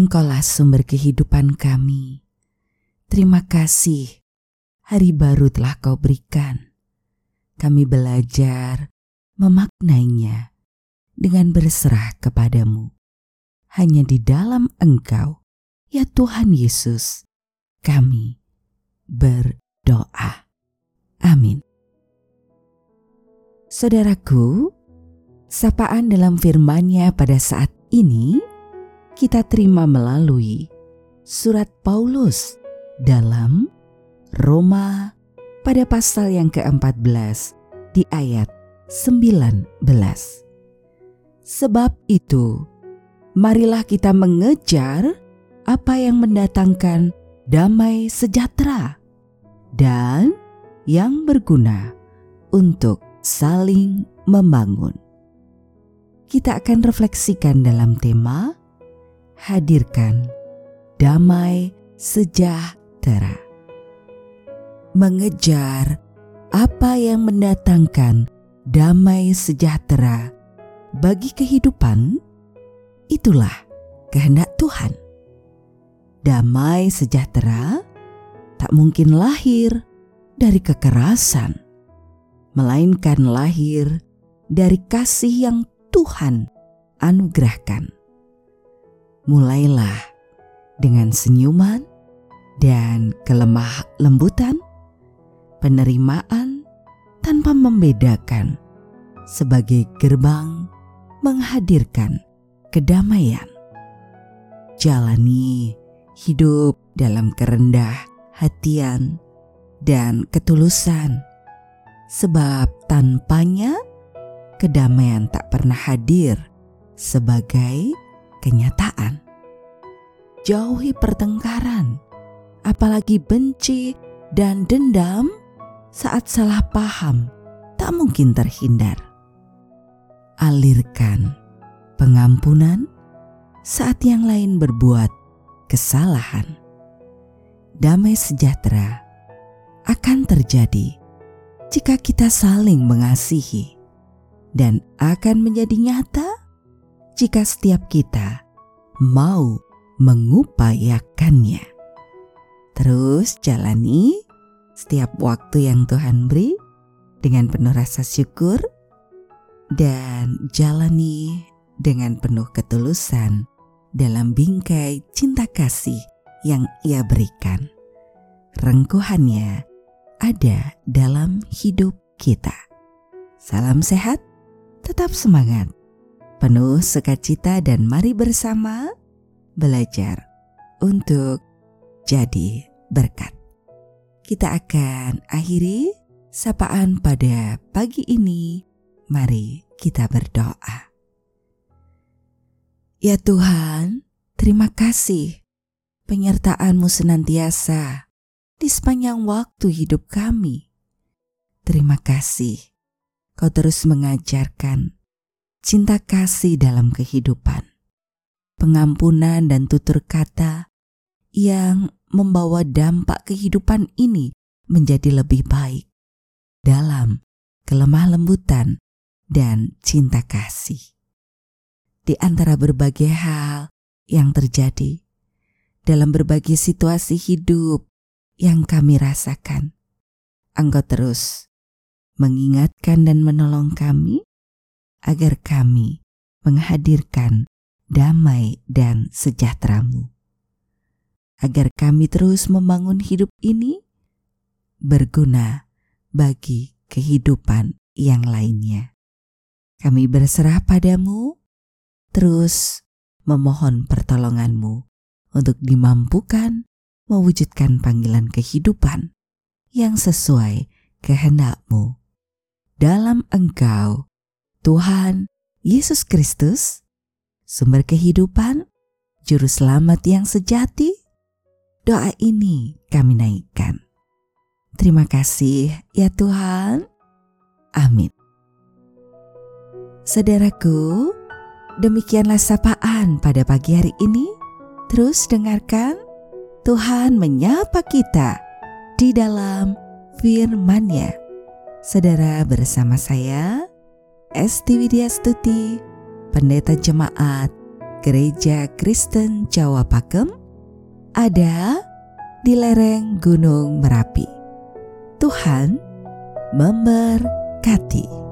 Engkaulah sumber kehidupan kami. Terima kasih, hari baru telah kau berikan. Kami belajar memaknainya dengan berserah kepadamu. Hanya di dalam Engkau, ya Tuhan Yesus, kami berdoa. Amin. Saudaraku, sapaan dalam firman-Nya pada saat ini kita terima melalui surat Paulus dalam Roma pada pasal yang ke-14 di ayat 19. Sebab itu, marilah kita mengejar apa yang mendatangkan damai sejahtera dan yang berguna untuk saling membangun. Kita akan refleksikan dalam tema hadirkan damai sejahtera. Mengejar apa yang mendatangkan damai sejahtera bagi kehidupan, itulah kehendak Tuhan. Damai sejahtera tak mungkin lahir dari kekerasan, melainkan lahir dari kasih yang Tuhan anugerahkan mulailah dengan senyuman dan kelemah lembutan, penerimaan tanpa membedakan sebagai gerbang menghadirkan kedamaian. Jalani hidup dalam kerendah hatian dan ketulusan, sebab tanpanya kedamaian tak pernah hadir sebagai kenyataan. Jauhi pertengkaran, apalagi benci dan dendam saat salah paham tak mungkin terhindar. Alirkan pengampunan saat yang lain berbuat kesalahan. Damai sejahtera akan terjadi jika kita saling mengasihi dan akan menjadi nyata jika setiap kita mau mengupayakannya. Terus jalani setiap waktu yang Tuhan beri dengan penuh rasa syukur dan jalani dengan penuh ketulusan dalam bingkai cinta kasih yang ia berikan. Rengkuhannya ada dalam hidup kita. Salam sehat, tetap semangat penuh sukacita dan mari bersama belajar untuk jadi berkat. Kita akan akhiri sapaan pada pagi ini. Mari kita berdoa. Ya Tuhan, terima kasih penyertaan-Mu senantiasa di sepanjang waktu hidup kami. Terima kasih Kau terus mengajarkan cinta kasih dalam kehidupan, pengampunan dan tutur kata yang membawa dampak kehidupan ini menjadi lebih baik dalam kelemah lembutan dan cinta kasih. Di antara berbagai hal yang terjadi dalam berbagai situasi hidup yang kami rasakan, Engkau terus mengingatkan dan menolong kami agar kami menghadirkan damai dan sejahteramu. Agar kami terus membangun hidup ini berguna bagi kehidupan yang lainnya. Kami berserah padamu, terus memohon pertolonganmu untuk dimampukan mewujudkan panggilan kehidupan yang sesuai kehendakmu. Dalam engkau Tuhan Yesus Kristus, sumber kehidupan, juru selamat yang sejati, doa ini kami naikkan. Terima kasih ya Tuhan. Amin. Saudaraku, demikianlah sapaan pada pagi hari ini. Terus dengarkan Tuhan menyapa kita di dalam firman-Nya. Saudara bersama saya, Esti Widya Stuti, Pendeta Jemaat Gereja Kristen Jawa Pakem, ada di lereng Gunung Merapi. Tuhan memberkati.